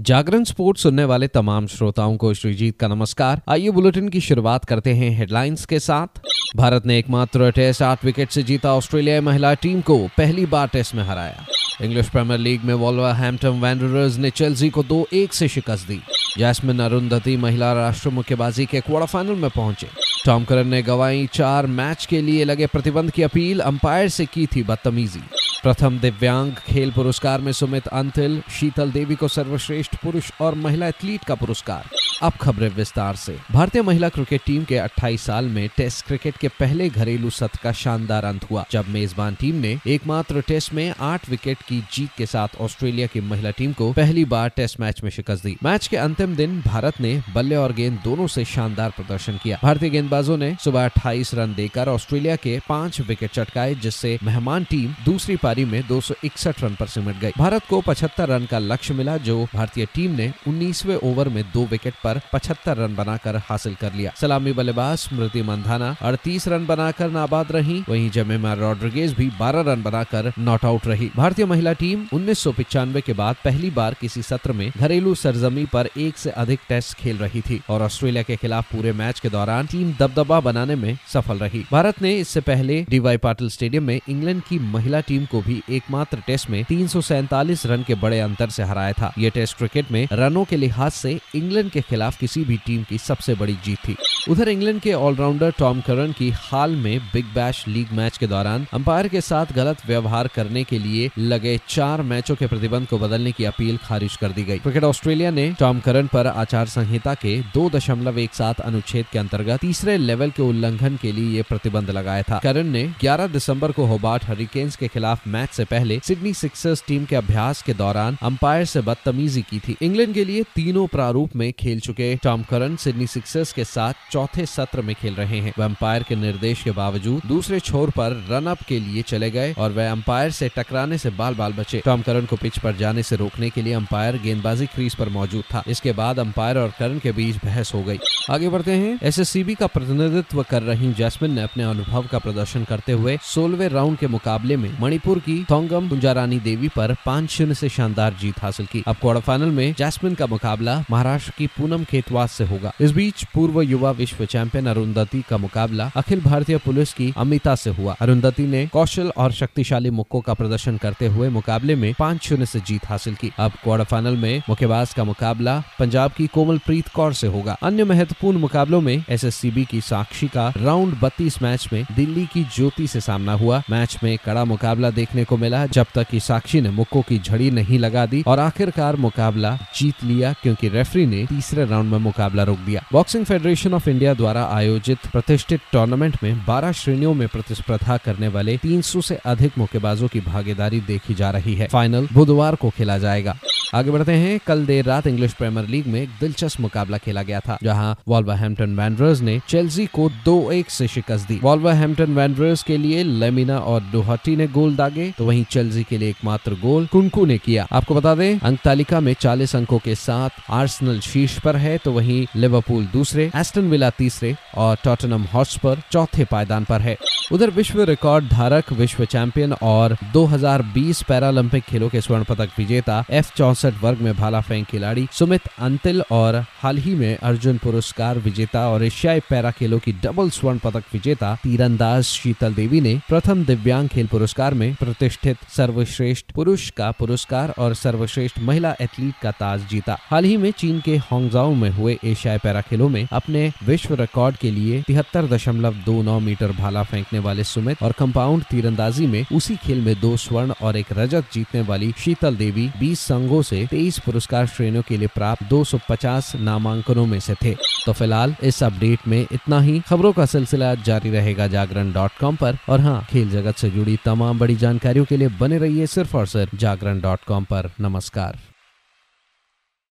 जागरण sports सुनने वाले तमाम श्रोताओं को श्रीजीत का नमस्कार। आइए बुलेटिन की शुरुआत करते हैं हेडलाइंस के साथ। भारत ने एकमात्र टेस्ट आठ विकेट से जीता ऑस्ट्रेलियाई महिला टीम को पहली बार टेस्ट में हराया। इंग्लिश प्रीमियर लीग में वॉल्वा हैम्पटन वैंडरर्स ने चेल्सी को दो एक से शिकस्त दी। जैस्मिन अरुंधति महिला राष्ट्र मुक्केबाजी के क्वार्टर फाइनल में पहुँचे। टॉम करन ने गवाई चार मैच के लिए लगे प्रतिबंध की अपील, अंपायर से की थी बदतमीजी। प्रथम दिव्यांग खेल पुरस्कार में सुमित अंतिल, शीतल देवी को सर्वश्रेष्ठ पुरुष और महिला एथलीट का पुरस्कार। अब खबरें विस्तार से। भारतीय महिला क्रिकेट टीम के 28 साल में टेस्ट क्रिकेट के पहले घरेलू सत्र का शानदार अंत हुआ, जब मेजबान टीम ने एकमात्र टेस्ट में आठ विकेट की जीत के साथ ऑस्ट्रेलिया की महिला टीम को पहली बार टेस्ट मैच में शिकस्त दी। मैच के अंतिम दिन भारत ने बल्ले और गेंद दोनों से शानदार प्रदर्शन किया। भारतीय गेंदबाजों ने सुबह अट्ठाईस रन देकर ऑस्ट्रेलिया के पाँच विकेट चटकाए, जिससे मेहमान टीम दूसरी पारी में दो सौ इकसठ रन पर सिमट गई। भारत को पचहत्तर रन का लक्ष्य मिला, जो भारतीय टीम ने उन्नीसवे ओवर में दो विकेट पर पचहत्तर रन बनाकर हासिल कर लिया। सलामी बल्लेबाज स्मृति मंधाना अड़तीस रन बनाकर नाबाद रही। वहीं जमेमा रॉड्रिगेज भी 12 रन बनाकर नॉट आउट रही। भारतीय महिला टीम उन्नीस के बाद पहली बार किसी सत्र में घरेलू सरजमी पर एक से अधिक टेस्ट खेल रही थी और ऑस्ट्रेलिया के खिलाफ पूरे मैच के दौरान टीम दबदबा बनाने में सफल रही। भारत ने इससे पहले डीवाई पाटिल स्टेडियम में इंग्लैंड की महिला टीम को भी एकमात्र टेस्ट में तीन सौ सैंतालीस रन के बड़े अंतर से हराया था। ये टेस्ट क्रिकेट में रनों के लिहाज से इंग्लैंड के खिलाफ किसी भी टीम की सबसे बड़ी जीत थी। उधर इंग्लैंड के ऑलराउंडर टॉम करन की हाल में बिग बैश लीग मैच के दौरान अंपायर के साथ गलत व्यवहार करने के लिए लगे चार मैचों के प्रतिबंध को बदलने की अपील खारिज कर दी गई। क्रिकेट ऑस्ट्रेलिया ने टॉम करन पर आचार संहिता के दो दशमलव एक सात अनुच्छेद के अंतर्गत तीसरे लेवल के उल्लंघन के लिए ये प्रतिबंध लगाया था। करन ने 11 दिसंबर को होबार्ट हरिकेन्स के खिलाफ मैच से पहले सिडनी सिक्सर्स टीम के अभ्यास के दौरान अंपायर से बदतमीजी की थी। इंग्लैंड के लिए तीनों प्रारूप में खेल चुके टॉम करन सिडनी सिक्सर्स के साथ चौथे सत्र में खेल रहे हैं। वह अंपायर के निर्देश के बावजूद दूसरे छोर पर रन अप के लिए चले गए और वह अंपायर से टकराने से बाल बाल बचे। टॉम करन को पिच पर जाने से रोकने के लिए अंपायर गेंदबाजी क्रीज पर मौजूद था। इसके बाद अंपायर और करन के बीच बहस हो गई। आगे बढ़ते हैं। एसएससीबी का प्रतिनिधित्व कर रही जैस्मिन ने अपने अनुभव का प्रदर्शन करते हुए सोलवे राउंड के मुकाबले में मणिपुर की थोंगम पुंजारानी देवी पर पाँच शून्य से शानदार जीत हासिल की। अब क्वार्टर फाइनल में जैस्मिन का मुकाबला महाराष्ट्र की पूनम खेतवास से होगा। इस बीच पूर्व युवा विश्व चैंपियन अरुंधति का मुकाबला अखिल भारतीय पुलिस की अमिता से हुआ। अरुंधति ने कौशल और शक्तिशाली मुक्कों का प्रदर्शन करते हुए मुकाबले में पाँच शून्य से जीत हासिल की। अब क्वार्टर फाइनल में मुक्केबाज का मुकाबला पंजाब की कोमल प्रीत कौर से होगा। अन्य महत्वपूर्ण मुकाबलों में एसएससीबी की साक्षी का राउंड बत्तीस मैच में दिल्ली की ज्योति से सामना हुआ। मैच में कड़ा मुकाबला देखने को मिला जब तक की साक्षी ने मुक्को की झड़ी नहीं लगा दी और आखिरकार मुकाबला जीत लिया क्योंकि रेफरी ने तीसरे राउंड में मुकाबला रोक दिया। बॉक्सिंग फेडरेशन ऑफ़ इंडिया द्वारा आयोजित प्रतिष्ठित टूर्नामेंट में 12 श्रेणियों में प्रतिस्पर्धा करने वाले 300 से अधिक मुक्केबाजों की भागीदारी देखी जा रही है। फाइनल बुधवार को खेला जाएगा। आगे बढ़ते हैं। कल देर रात इंग्लिश प्रीमियर लीग में एक दिलचस्प मुकाबला खेला गया था, जहाँ वॉल्वरहैम्पटन वैंडरर्स ने चेल्सी को दो एक से शिकस्त दी। वॉल्वरहैम्पटन वैंडरर्स के लिए लेमिना और डोहटी ने गोल दागे तो वहीं चेल्सी के लिए एकमात्र गोल कुंकू ने किया। आपको बता दें अंक तालिका में 40 अंकों के साथ आर्सनल शीर्ष पर है तो वहीं लिवरपूल दूसरे, एस्टन विला तीसरे और टॉटनम हॉटस्पर चौथे पायदान पर है। उधर विश्व रिकॉर्ड धारक, विश्व चैंपियन और 2020 पैरालंपिक खेलों के स्वर्ण पदक विजेता एफ़ चौसठ वर्ग में भाला फेंक खिलाड़ी सुमित अंतिल और हाल ही में अर्जुन पुरस्कार विजेता और एशियाई पैरा खेलों की डबल स्वर्ण पदक विजेता तीरंदाज शीतल देवी ने प्रथम दिव्यांग खेल पुरस्कार में प्रतिष्ठित सर्वश्रेष्ठ पुरुष का पुरस्कार और सर्वश्रेष्ठ महिला एथलीट का ताज जीता। हाल ही में चीन के होंगजाओ में हुए एशियाई पैरा खेलों में अपने विश्व रिकॉर्ड के लिए तिहत्तर दशमलव दो नौ मीटर भाला फेंकने वाले सुमित और कंपाउंड तीरंदाजी में उसी खेल में दो स्वर्ण और एक रजत जीतने वाली शीतल देवी 20 संघों से 23 पुरस्कार श्रेणियों के लिए प्राप्त 250 नामांकनों में से थे। तो फ़िलहाल इस अपडेट में इतना ही। खबरों का सिलसिला जारी रहेगा जागरण डॉट कॉम पर। और हाँ खेल जगत से जुड़ी तमाम बड़ी जानकारियों के लिए बने रहिए सिर्फ़ और सिर्फ़ जागरण डॉट कॉम नमस्कार।